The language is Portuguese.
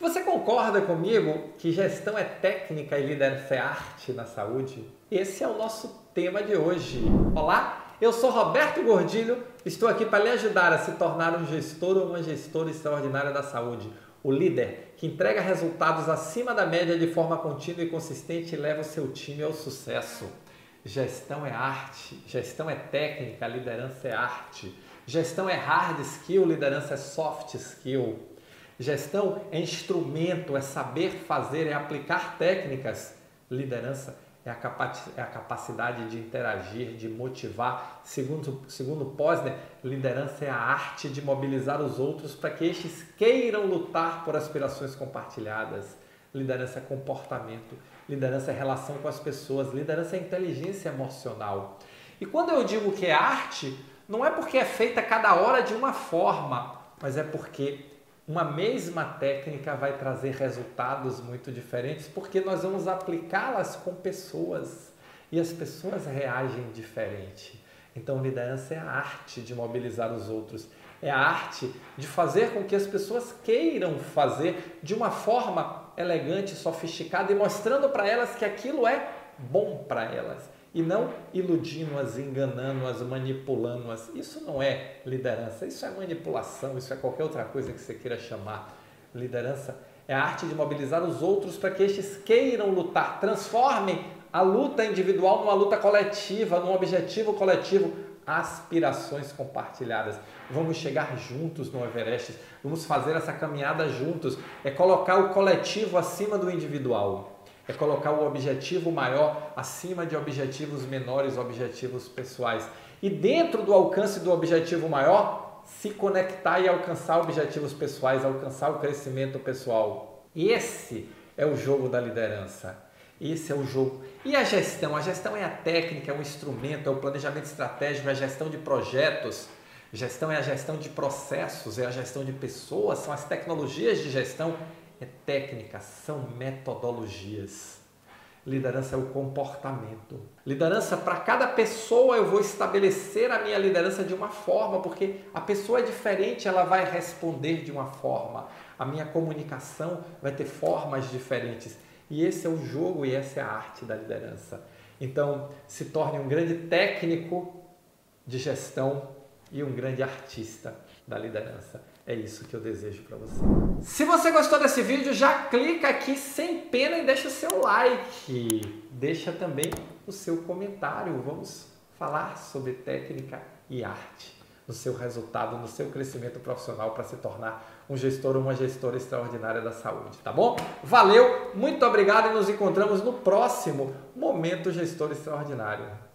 Você concorda comigo que gestão é técnica e liderança é arte na saúde? Esse é o nosso tema de hoje. Olá, eu sou Roberto Gordilho, estou aqui para lhe ajudar a se tornar um gestor ou uma gestora extraordinária da saúde. O líder que entrega resultados acima da média de forma contínua e consistente e leva o seu time ao sucesso. Gestão é arte, gestão é técnica, liderança é arte. Gestão é hard skill, liderança é soft skill. Gestão é instrumento, é saber fazer, é aplicar técnicas. Liderança é a, é a capacidade de interagir, de motivar. Segundo, segundo Posner, liderança é a arte de mobilizar os outros para que estes queiram lutar por aspirações compartilhadas. Liderança é comportamento, liderança é relação com as pessoas, liderança é inteligência emocional. E quando eu digo que é arte, não é porque é feita cada hora de uma forma, mas é porque uma mesma técnica vai trazer resultados muito diferentes porque nós vamos aplicá-las com pessoas e as pessoas reagem diferente. Então, liderança é a arte de mobilizar os outros, é a arte de fazer com que as pessoas queiram fazer de uma forma elegante, sofisticada e mostrando para elas que aquilo é bom para elas e não iludindo-as, enganando-as, manipulando-as. Isso não é liderança, isso é manipulação, isso é qualquer outra coisa que você queira chamar. Liderança é a arte de mobilizar os outros para que estes queiram lutar, transformem a luta individual numa luta coletiva, num objetivo coletivo, aspirações compartilhadas. Vamos chegar juntos no Everest, vamos fazer essa caminhada juntos. É colocar o coletivo acima do individual é colocar o objetivo maior acima de objetivos menores, objetivos pessoais. E dentro do alcance do objetivo maior, se conectar e alcançar objetivos pessoais, alcançar o crescimento pessoal. Esse é o jogo da liderança. Esse é o jogo. E a gestão? A gestão é a técnica, é o instrumento, é o planejamento estratégico, é a gestão de projetos. Gestão é a gestão de processos, é a gestão de pessoas, são as tecnologias de gestão é técnica, são metodologias. Liderança é o comportamento. Liderança, para cada pessoa eu vou estabelecer a minha liderança de uma forma, porque a pessoa é diferente, ela vai responder de uma forma. A minha comunicação vai ter formas diferentes. E esse é o jogo e essa é a arte da liderança. Então, se torne um grande técnico de gestão e um grande artista da liderança. É isso que eu desejo para você. Se você gostou desse vídeo, já clica aqui sem pena e deixa o seu like. Deixa também o seu comentário. Vamos falar sobre técnica e arte no seu resultado, no seu crescimento profissional para se tornar um gestor ou uma gestora extraordinária da saúde, tá bom? Valeu, muito obrigado e nos encontramos no próximo Momento Gestor Extraordinário.